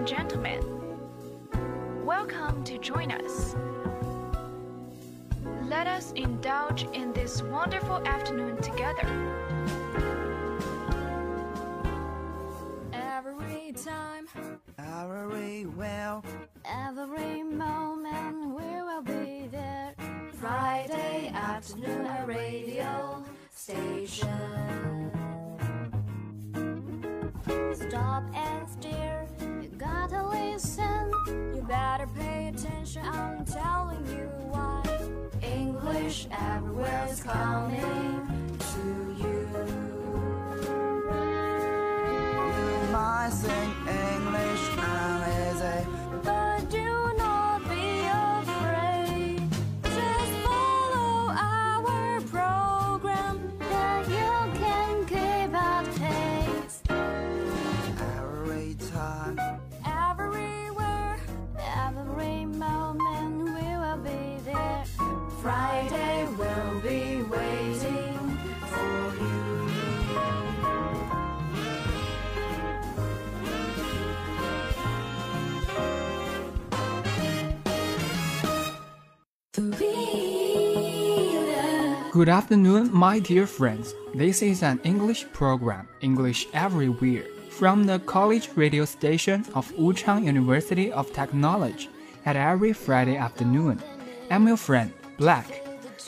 and gentlemen, welcome to join us. Let us indulge in this wonderful afternoon together. Every time, every well. every moment, we will be there. Friday afternoon, a radio station. Stop and gotta listen. You better pay attention, I'm telling you why. English everywhere is coming Good afternoon, my dear friends. This is an English program, English Everywhere, from the college radio station of Wuchang University of Technology at every Friday afternoon. I'm your friend, Black.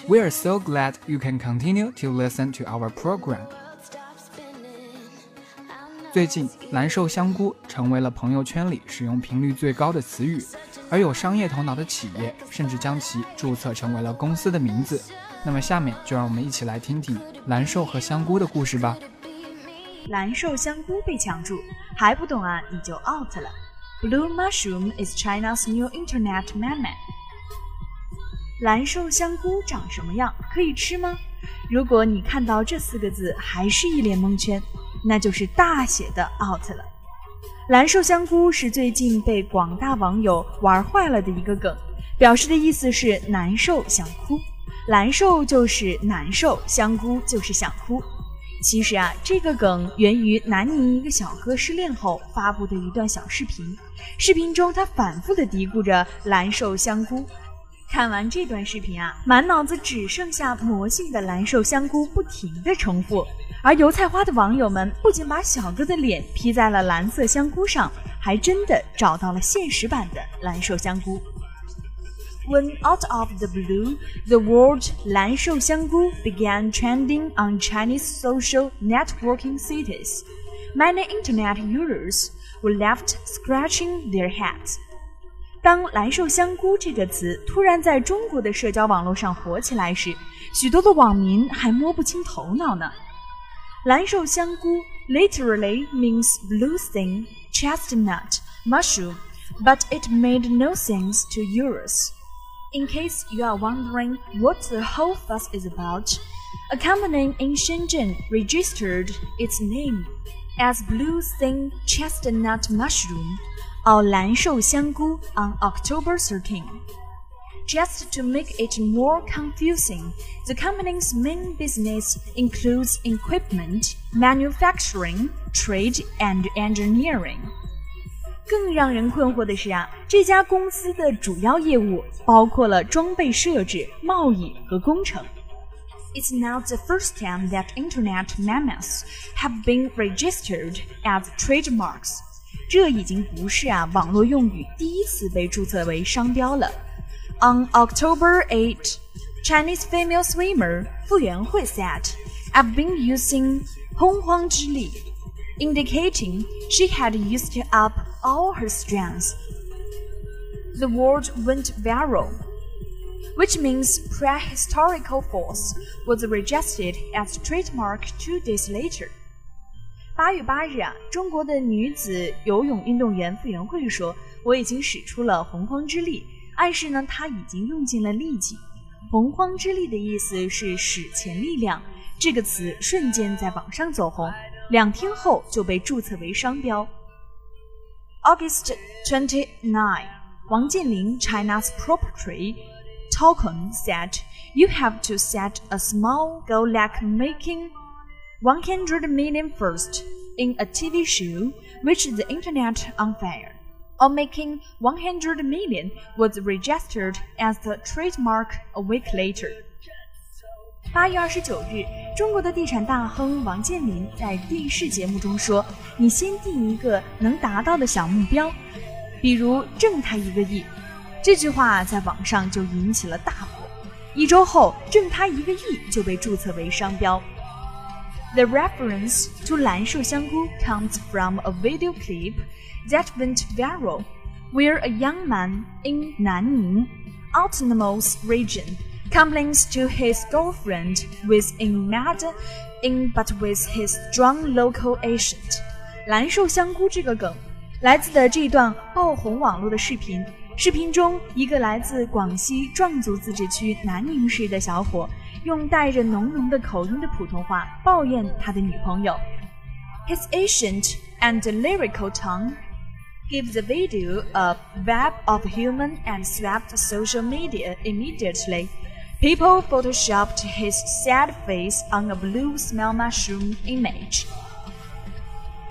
We are so glad you can continue to listen to our program. 最近，蓝瘦香菇成为了朋友圈里使用频率最高的词语，而有商业头脑的企业甚至将其注册成为了公司的名字。 那么，下面就让我们一起来听听蓝瘦和香菇的故事吧。蓝瘦香菇被抢注，还不懂啊？你就 out 了。Blue mushroom is China's new internet meme。蓝瘦香菇长什么样？可以吃吗？如果你看到这四个字还是一脸蒙圈，那就是大写的 out 了。蓝瘦香菇是最近被广大网友玩坏了的一个梗，表示的意思是难受想哭，难受就是难受，香菇就是想哭。其实啊，这个梗源于南宁一个小哥失恋后发布的一段小视频。视频中，他反复的嘀咕着“蓝瘦香菇”。看完这段视频啊，满脑子只剩下魔性的蓝瘦香菇不停的重复。而油菜花的网友们不仅把小哥的脸 P 在了蓝色香菇上，还真的找到了现实版的蓝瘦香菇。When out of the blue, the word 蓝瘦香菇 began trending on Chinese social networking sites. Many internet users were left scratching their heads. 当“蓝瘦香菇”这个词突然在中国的社交网络上火起来时，许多的网民还摸不清头脑呢。蓝瘦香菇 literally means blue thing, chestnut, mushroom, but it made no sense to users. In case you are wondering what the whole fuss is about, a company in Shenzhen registered its name as Blue Thin Chestnut Mushroom or Lan Shou Xiang Xianggu on October 13. Just to make it more confusing, the company's main business includes equipment, manufacturing, trade, and engineering. 更让人困惑的是啊，这家公司的主要业务包括了装备设置、贸易和工程。It's not the first time that Internet memes have been registered as trademarks. 这已经不是啊网络用语第一次被注册为商标了。On October 8, Chinese female swimmer Fu Yuanhui said, "I've been using 洪荒之力." indicating she had used up all her strength. The word went viral, which means prehistorical force was registered as trademark two days later. 八月八日啊，中国的女子游泳运动员傅园慧说：“我已经使出了洪荒之力。”暗示呢，她已经用尽了力气。洪荒之力的意思是史前力量，这个词瞬间在网上走红， 两天后就被注册为商标。August 29, Wang Jianlin, China's property token, said, "You have to set a small goal like making 100 million first in a TV show, which the internet unfair." or making 100 million was registered as the trademark a week later. 八月二十九日，中国的地产大亨王健林在电视节目中说：“你先定一个能达到的小目标，比如挣他一个亿。”这句话在网上就引起了大火。一周后，挣他一个亿就被注册为商标。The reference to 蓝瘦香菇 comes from a video clip that went viral, where a young man in Nanning, autonomous region, complains to his girlfriend with in mad in but with his strong local accent. 蓝瘦香菇这个梗来自的这一段爆红网络的视频。视频中，一个来自广西壮族自治区南宁市的小伙，用带着浓浓的口音的普通话抱怨他的女朋友。His ancient and lyrical tone gives the video a web of human and swept social media immediately. People photoshopped his sad face on a blue smell mushroom image.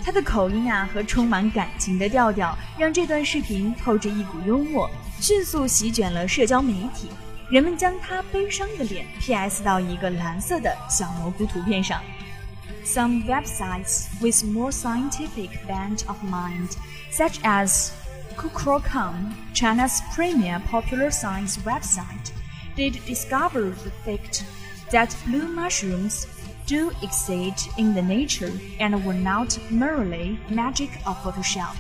他的口音啊和充满感情的调调，让这段视频透着一股幽默，迅速席卷了社交媒体。人们将他悲伤的脸 PS 到一个蓝色的小蘑菇图片上。Some websites with more scientific bent of mind, such as Guokr.com, China's premier popular science website. Did discover the fact that blue mushrooms do exist in the nature and were not merely magic of Photoshop。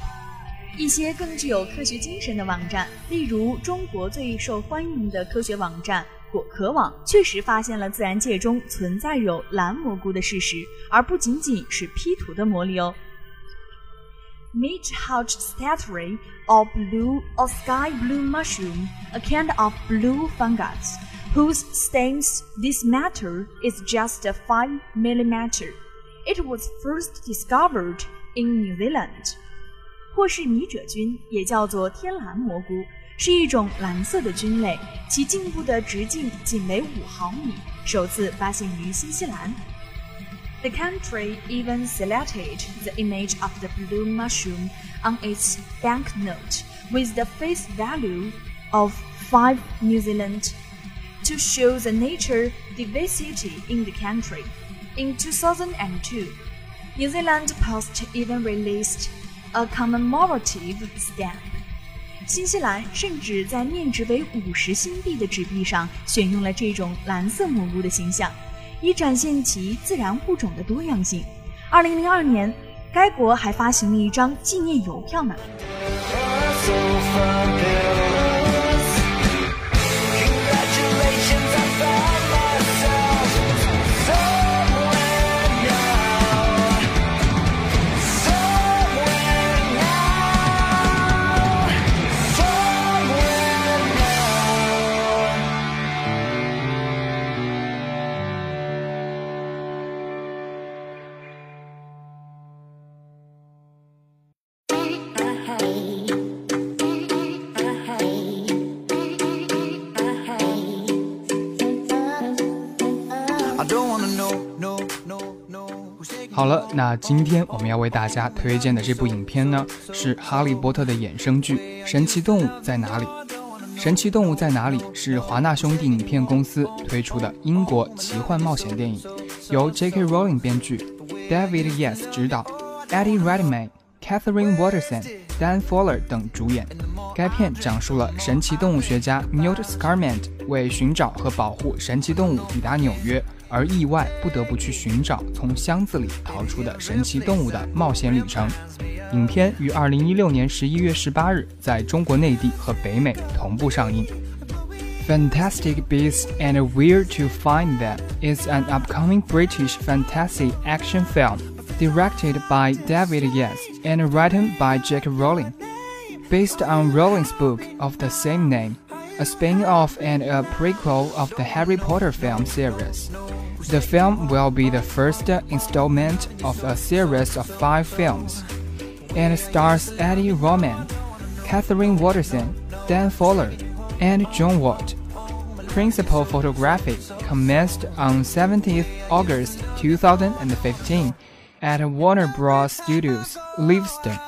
一些更具有科学精神的网站，例如中国最受欢迎的科学网站果壳网，确实发现了自然界中存在有蓝蘑菇的事实，而不仅仅是 P 图的魔力哦。Meat hot statuary or blue or sky blue mushroom, a kind of blue fungus whose stems this matter is just 5 millimeter. It was first discovered in New Zealand. 或是米褶菌，也叫做天蓝蘑菇，是一种蓝色的菌类，其茎部的直径仅为五毫米，首次发现于新西兰。 The country even selected the image of the blue mushroom on its banknote with the face value of 5 New Zealand to show the nature diversity in the country. In 2002, New Zealand Post even released a commemorative stamp. 新西兰甚至在面值为五十新币的纸币上选用了这种蓝色蘑菇的形象， 以展现其自然物种的多样性。二零零二年，该国还发行了一张纪念邮票呢。那今天我们要为大家推荐的这部影片呢，是《哈利波特》的衍生剧《神奇动物在哪里》。《神奇动物在哪里》是华纳兄弟影片公司推出的英国奇幻冒险电影，由 J.K. Rowling 编剧，David y e s 执导，Eddie Redmayne、Catherine Waterson、Dan Fowler 等主演。该片讲述了神奇动物学家 Newt Scarmand 为寻找和保护神奇动物抵达纽约。而意外不得不去寻找从箱子里逃出的神奇动物的冒险旅程。影片于二零一六年十一月十八日在中国内地和北美同步上映。Fantastic Beasts and Where to Find Them is an upcoming British fantasy action film directed by David Yates and written by J.K. Rowling. Based on Rowling's book of the same name, a spin off and a prequel of the Harry Potter film series. The film will be the first installment of a series of five films, and stars Eddie Redmayne, Katherine Waterston, Dan Fogler, and Jon Voight. Principal photography commenced on 17 August 2015 at Warner Bros. Studios, Leavesden.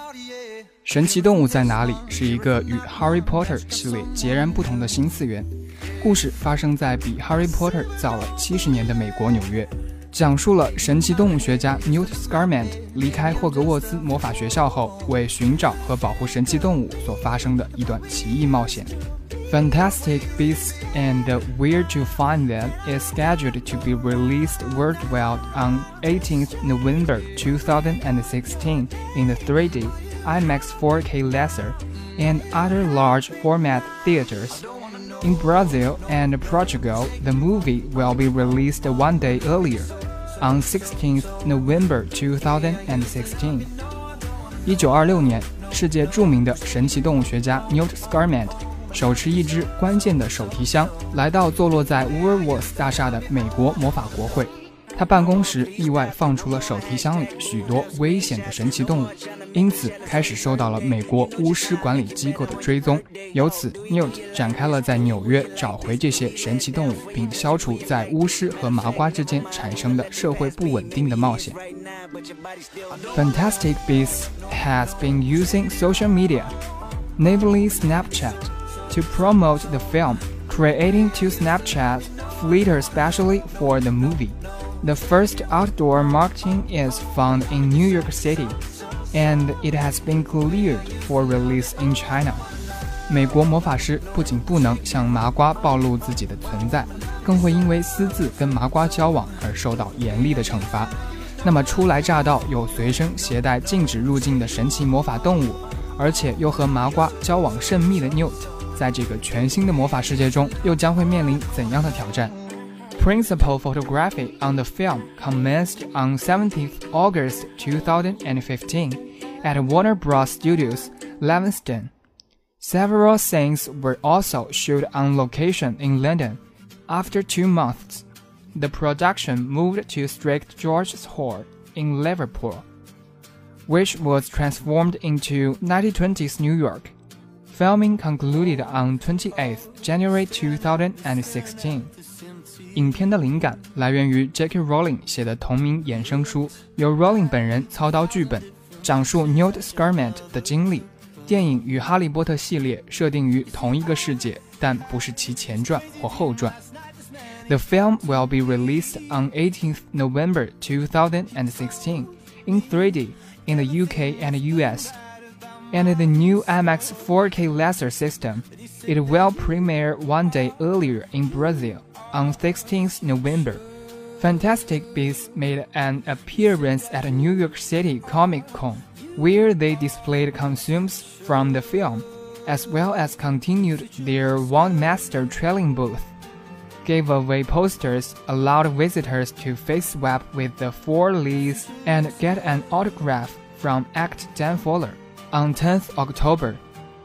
神奇动物在哪里是一个与《Harry Potter》系列截然不同的新次元。故事发生在比《Harry Potter》早了七十年的美国纽约，讲述了神奇动物学家 Newt Scamander 离开霍格沃兹魔法学校后，为寻找和保护神奇动物所发生的一段奇异冒险。Fantastic Beasts and Where to Find Them is scheduled to be released worldwide on 18th November 2016 in the 3D, IMAX 4K laser, and other large format theaters. In Brazil and Portugal, the movie will be released one day earlier, on 16th November 2016. 一九二六年，世界着名的神奇动物学家 Newt Scamander 手持一只关键的手提箱，来到坐落在 Woolworth 大厦的美国魔法国会。 他办公时意外放出了手提箱里许多危险的神奇动物，因此开始受到了美国巫师管理机构的追踪。由此，Newt 展开了在纽约找回这些神奇动物，并消除在巫师和麻瓜之间产生的社会不稳定的冒险。Fantastic Beasts has been using social media, namely Snapchat, to promote the film, creating two Snapchat filters specially for the movie. The first outdoor marketing is found in New York City, and it has been cleared for release in China. 美国魔法师不仅不能向麻瓜暴露自己的存在，更会因为私自跟麻瓜交往而受到严厉的惩罚。那么初来乍到又随身携带禁止入境的神奇魔法动物，而且又和麻瓜交往甚密的 Newt，在这个全新的魔法世界中又将会面临怎样的挑战？Principal photography on the film commenced on 17th August 2015 at Warner Bros. Studios, Leavesden. Several scenes were also shot on location in London. After two months, the production moved to St. George's Hall in Liverpool, which was transformed into 1920s New York. Filming concluded on 28th January 2016. 影片的灵感来源于 J.K. Rowling 写的同名衍生书，由 Rowling 本人操刀剧本，讲述 Newt Scamander 的经历。电影与《哈利波特》系列设定于同一个世界，但不是其前传或后传。The film will be released on 18th November 2016 in 3D in the UK and US. And the new IMAX 4K laser system, it will premiere one day earlier in Brazil on 16th November. Fantastic Beasts made an appearance at New York City Comic Con, where they displayed costumes from the film, as well as continued their Wand Master trailing booth. Giveaway posters allowed visitors to face swap with the four leads and get an autograph from Act Dan Fogler. On 10th October,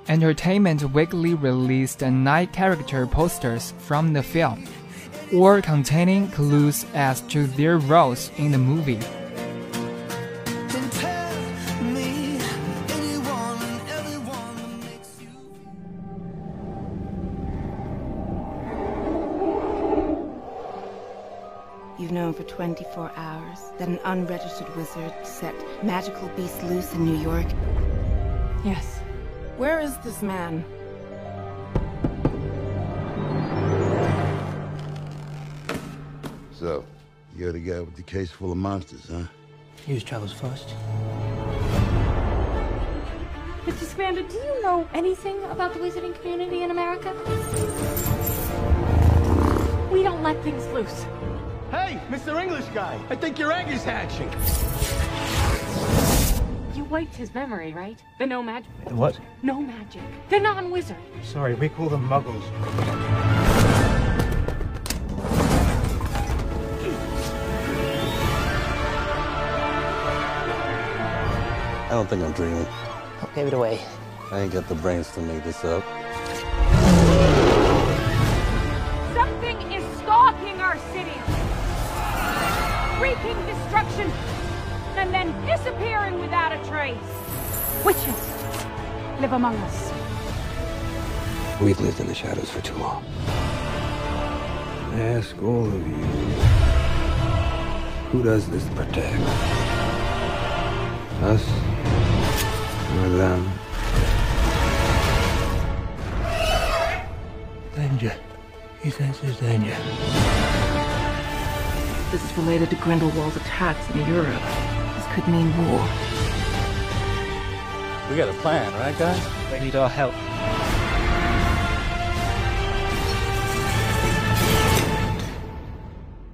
Entertainment Weekly released nine character posters from the film or containing clues as to their roles in the movie. Can tell me anyone and everyone that makes you. You've known for 24 hours that an unregistered wizard set magical beasts loose in New York. Yes. Where is this man? So, you're the guy with the case full of monsters, huh? Use travels first. Mr. Scamander, do you know anything about the wizarding community in America? We don't let things loose. Hey, Mr. English guy, I think your egg is hatching. You wiped his memory, right? The no magic. The what? No magic. The non-wizard. Sorry, we call them muggles. I don't think I'm dreaming. Give it away. I ain't got the brains to make this up. Something is stalking our city. Wreaking destruction. And then disappearing without a trace. Witches live among us. We've lived in the shadows for too long. I ask all of you, who does this protect? Us, Madame. Um, danger. He senses danger. This is related to Grindelwald's attacks in Europe. This could mean war. We got a plan, right, guys? They need our help.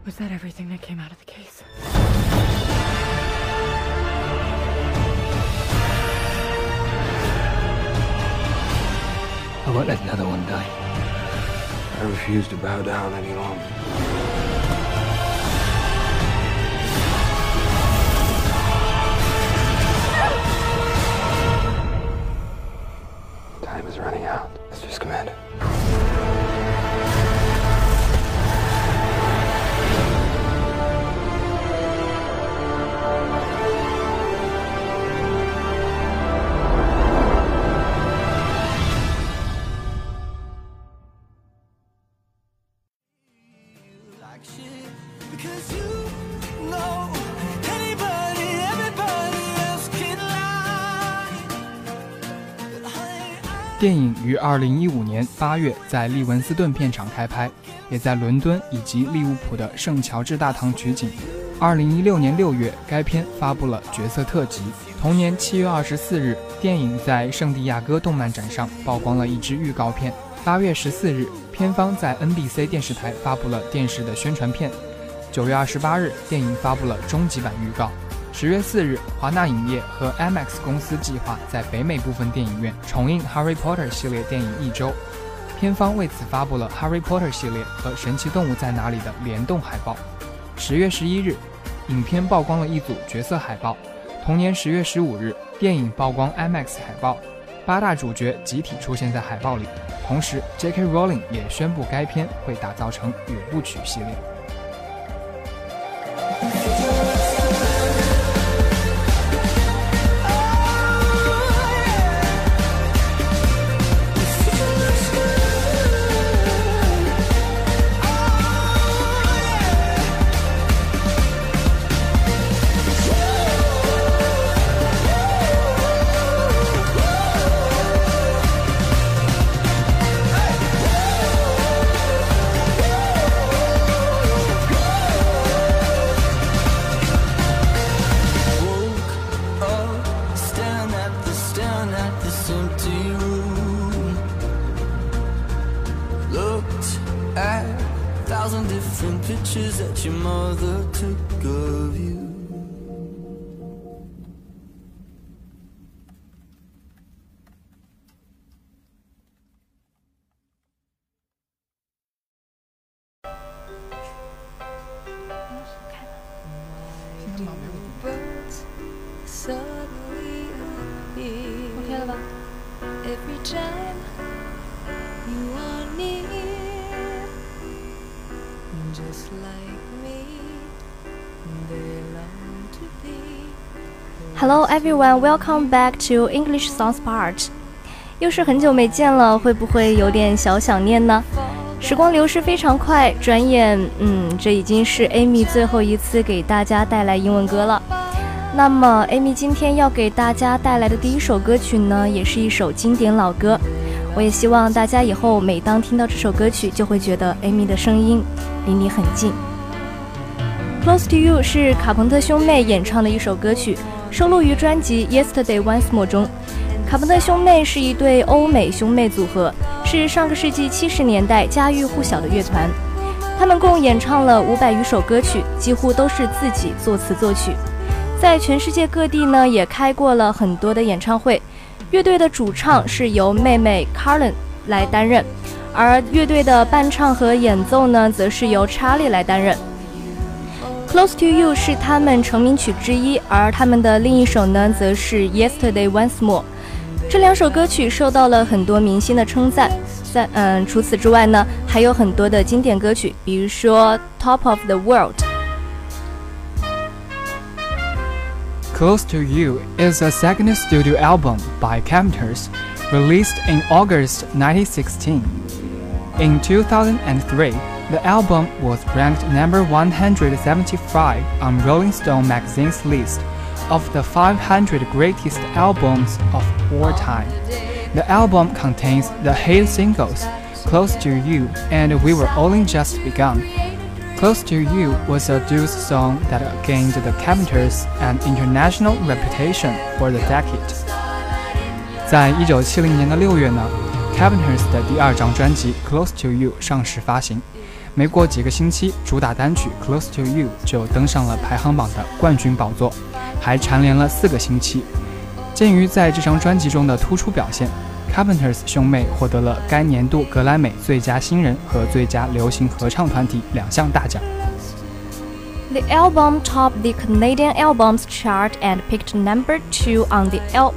Was that everything that came out of the case? I won't let another one die. I refuse to bow down any longer. Time is running out. 于二零一五年八月在利文斯顿片场开拍，也在伦敦以及利物浦的圣乔治大堂取景。二零一六年六月，该片发布了角色特辑。同年七月二十四日，电影在圣地亚哥动漫展上曝光了一支预告片。八月十四日，片方在 NBC 电视台发布了电视的宣传片。九月二十八日，电影发布了终极版预告。十月四日，华纳影业和 IMAX 公司计划在北美部分电影院重映《Harry Potter》系列电影一周，片方为此发布了《Harry Potter》系列和《神奇动物在哪里》的联动海报。十月十一日，影片曝光了一组角色海报。同年十月十五日，电影曝光 IMAX 海报，八大主角集体出现在海报里。同时，J.K. Rowling 也宣布该片会打造成五部曲系列。Mother Hello everyone, welcome back to English Songs Part。又是很久没见了，会不会有点小想念呢？时光流逝非常快，转眼，嗯，这已经是 Amy 最后一次给大家带来英文歌了。那么，Amy 今天要给大家带来的第一首歌曲呢，也是一首经典老歌。我也希望大家以后每当听到这首歌曲，就会觉得 Amy 的声音离你很近。Close to You 是卡朋特兄妹演唱的一首歌曲，收录于专辑 Yesterday Once More 中。卡朋特兄妹是一对欧美兄妹组合，是上个世纪七十年代家喻户晓的乐团。他们共演唱了五百余首歌曲，几乎都是自己作词作曲。在全世界各地呢，也开过了很多的演唱会。乐队的主唱是由妹妹 Carlin 来担任，而乐队的伴唱和演奏呢，则是由 Charlie 来担任。Close to You 是他们成名曲之一，而他们的另一首呢，则是 Yesterday Once More。这两首歌曲受到了很多明星的称赞。在嗯，除此之外呢，还有很多的经典歌曲，比如说 Top of the World。 Close to You is a second studio album by Captors, released in August 1916. In 2003, the album was ranked number 175 on Rolling Stone magazine's list of the 500 greatest albums of all time. The album contains the hit singles Close to You, and We Were Only Just Begun. Close to You was a deuce song that gained the Carpenters an international reputation for the decade. 在一九七零年的六月呢 ，Carpenters 的第二张专辑《Close to You》上市发行。没过几个星期，主打单曲《Close to You》就登上了排行榜的冠军宝座，还蝉联了四个星期。鉴于在这张专辑中的突出表现，Carpenters 兄妹获得了该年度格莱美最佳新人和最佳流行合唱团体两项大奖。The album topped the Canadian Albums Chart and picked number two on the L.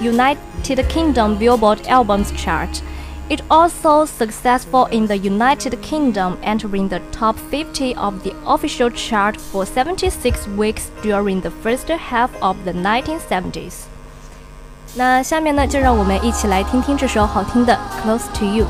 United Kingdom Billboard Albums Chart. It also successful in the United Kingdom, entering the top 50 of the official chart for 76 weeks during the first half of the 1970s. 那下面呢，就让我们一起来听听这首好听的《Close to You》。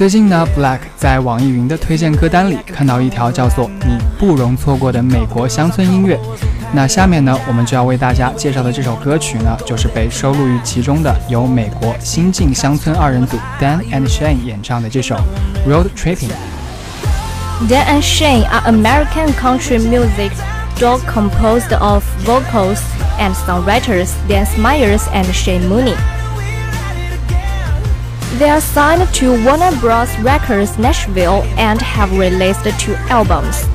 最近呢，Black 在网易云的推荐歌单里看到一条叫做“你不容错过的美国乡村音乐”。那下面呢，我们就要为大家介绍的这首歌曲呢，就是被收录于其中的，由美国新晋乡村二人组 Dan and Shane 演唱的这首《Road Tripping》。Dan and Shane are American country music duo composed of vocals and songwriters Dan Smyers and Shane Mooney. They are signed to Warner Bros. Records Nashville and have released two albums.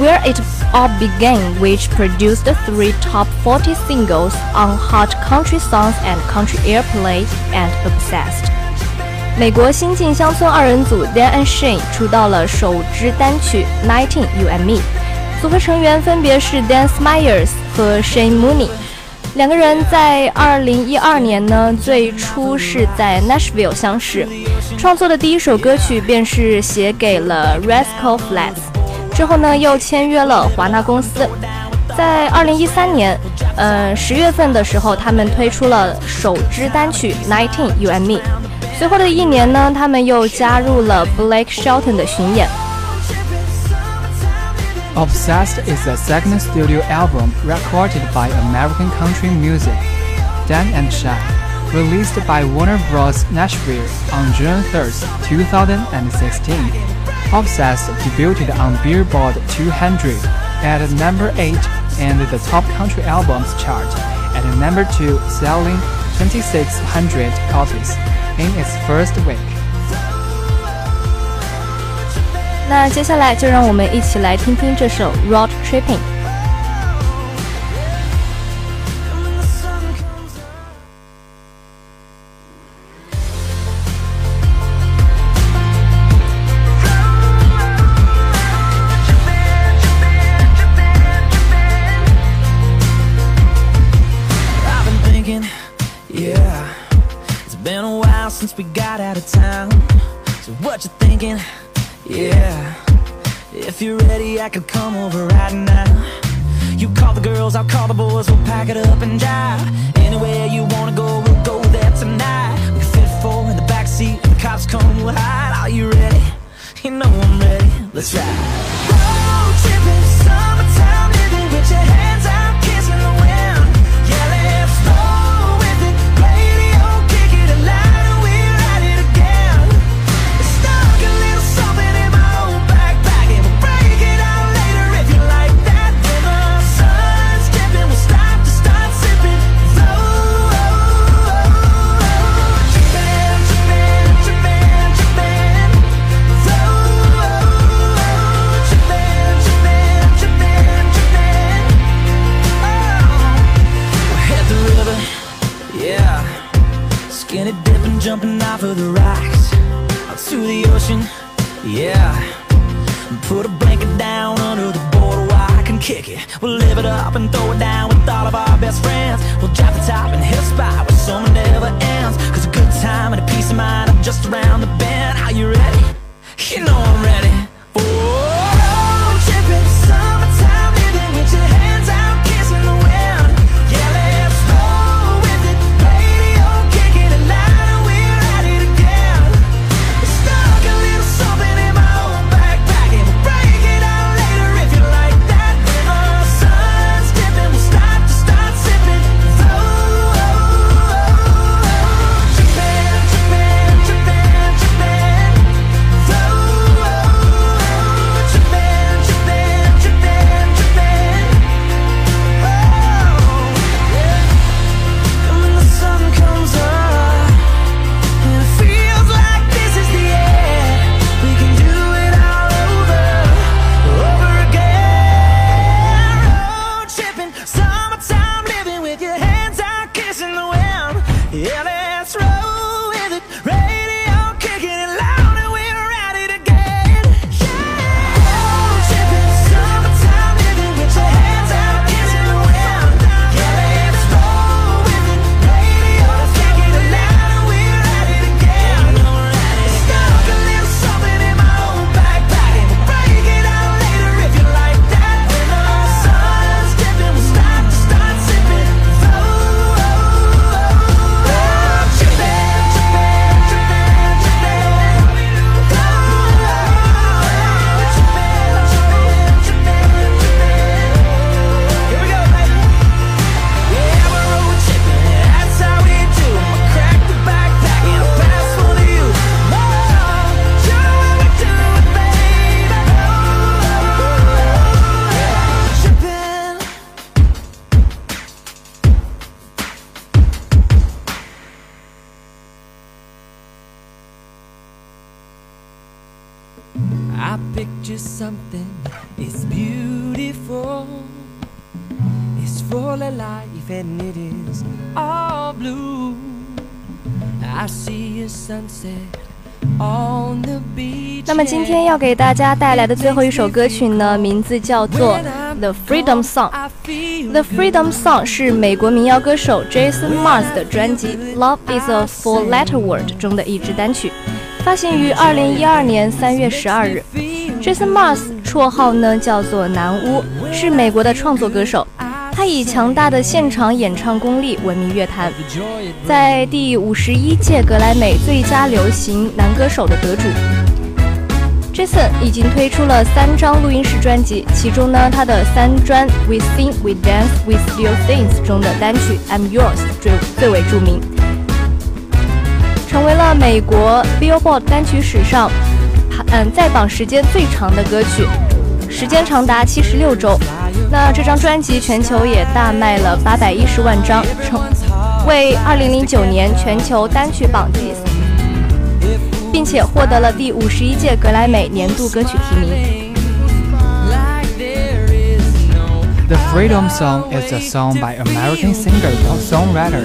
Where It All Began, which produced three top 40 singles on Hot Country Songs and Country Airplay and Obsessed. 美国新晋乡村二人组 Dan and Shane 出道了首支单曲《Nineteen You and Me》，组合成员分别是 Dan Smyers 和 Shane Mooney。两个人在2012年呢，最初是在 Nashville 相识，创作的第一首歌曲便是写给了 Rascal Flatts，之后呢又签约了华纳公司。在2013年，呃十月份的时候，他们推出了首支单曲《Nineteen You and Me》。随后的一年呢，他们又加入了 Blake Shelton 的巡演。Obsessed is the second studio album recorded by American country music, Dan and Shay, released by Warner Bros. Nashville on June 3, 2016. Obsessed debuted on Billboard 200 at number 8 and the top country albums chart at number 2, selling 2,600 copies in its first week. 那接下来就让我们一起来听听这首《Road Tripping》。Let's ride. Off of the rocks out to the ocean, yeah. Put a blanket down under the boardwalk and kick it. We'll live it up and throw it down with all of our best friends. We'll drop the top and hit a spot where summer never ends. Cause a good time and a peace of mind are just around the bend. Are you ready? You know I'm ready. Picture something, it's beautiful. It's full of life and it is all blue. I see a sunset on the beach. 那么今天要给大家带来的最后一首歌曲呢，名字叫做《The Freedom Song》。The Freedom Song 是美国民谣歌手 Jason Mars 的专辑《Love Is a Four-Letter Word》中的一支单曲，发行于二零一二年三月十二日。Jason Mars 绰号呢叫做南巫，是美国的创作歌手。他以强大的现场演唱功力闻名乐坛，在第五十一届格莱美最佳流行男歌手的得主。Jason 已经推出了三张录音室专辑，其中呢，他的三专《We Sing We Dance We Still Things》中的单曲《I'm Yours》最最为著名，成为了美国 Billboard 单曲史上嗯在榜时间最长的歌曲，时间长达七十六周。那这张专辑全球也大卖了八百一十万张，成为二零零九年全球单曲榜第，并且获得了第五十一届格莱美年度歌曲提名。The Freedom Song is a song by American singer-songwriter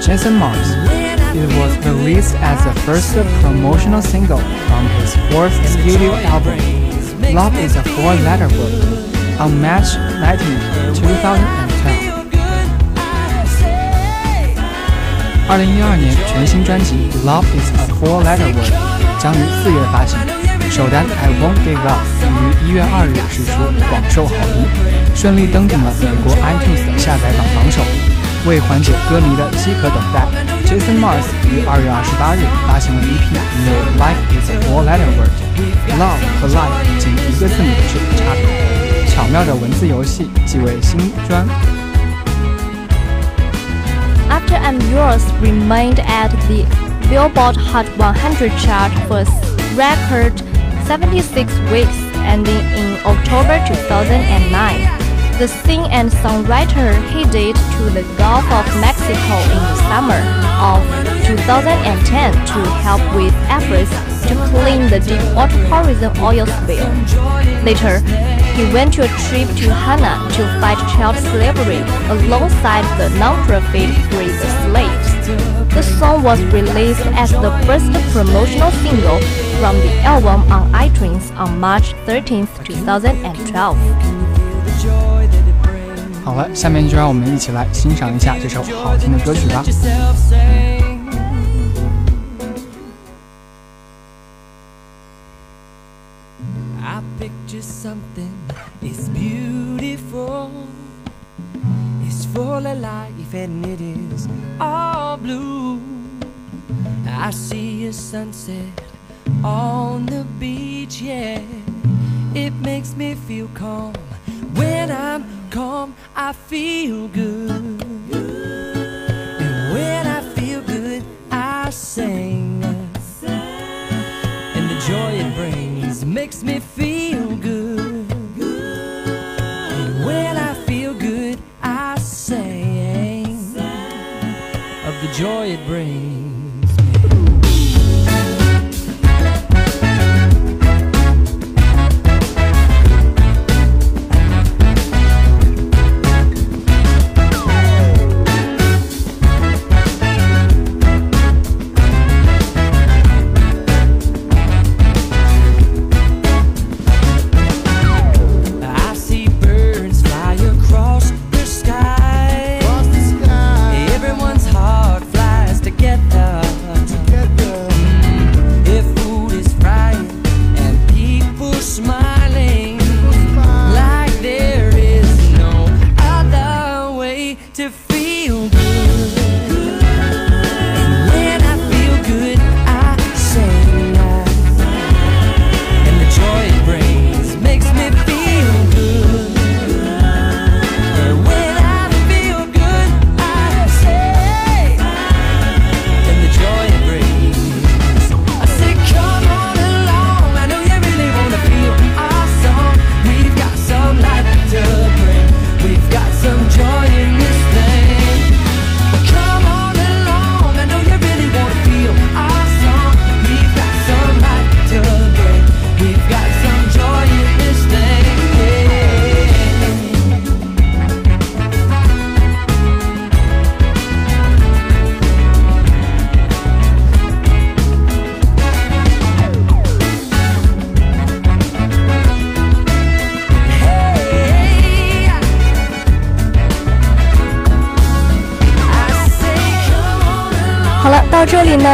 Jason Mars. It was released as the first promotional single from his fourth studio album. Love is a four-letter word. on March 19, 2010. 二零一二年全新专辑《Love Is a Four-Letter Word》将于四月发行，首单《I Won't Give Up》于一月二日释出，广受好评，顺利登顶了美国 iTunes 的下载榜榜首。为缓解歌迷的饥渴等待 Jason Mraz 于二月二十八日发行了 EP 名为《Life Is a Four-Letter Word》，Love 和 Life 仅一个字母之差别，巧妙的文字游戏即为新专。After I'm Yours remained at the Billboard Hot 100 chart for record 76 weeks, ending in October 2009. The singer and songwriter headed to the Gulf of Mexico in the summer of 2010 to help with efforts to clean the deepwater horizon oil spill. Later, he went to a trip to Ghana to fight child slavery alongside the non-profit Free the Slaves. The song was released as the first promotional single from the album on iTunes on March 13, 2012. 好了，下面就让我们一起来欣赏一下这首好听的歌曲吧。and it is all blue. I see a sunset on the beach, yeah. It makes me feel calm. When I'm calm, I feel good. And when I feel good, I sing. And the joy it brings makes me feel good. And when I feel good, I sing of the joy it brings.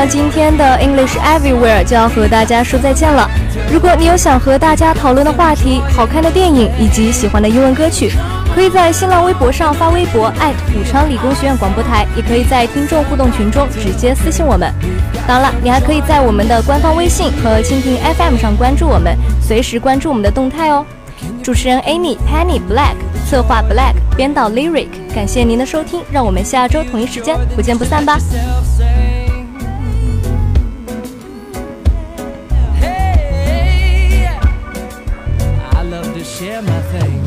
今天的 English Everywhere 就要和大家说再见了。如果你有想和大家讨论的话题、好看的电影以及喜欢的英文歌曲，可以在新浪微博上发微博武昌理工学院广播台，也可以在听众互动群中直接私信我们。当然了，你还可以在我们的官方微信和蜻蜓 FM 上关注我们，随时关注我们的动态哦。主持人 Amy Penny Black，策划 Black，编导 Lyric，感谢您的收听，让我们下周同一时间不见不散吧。I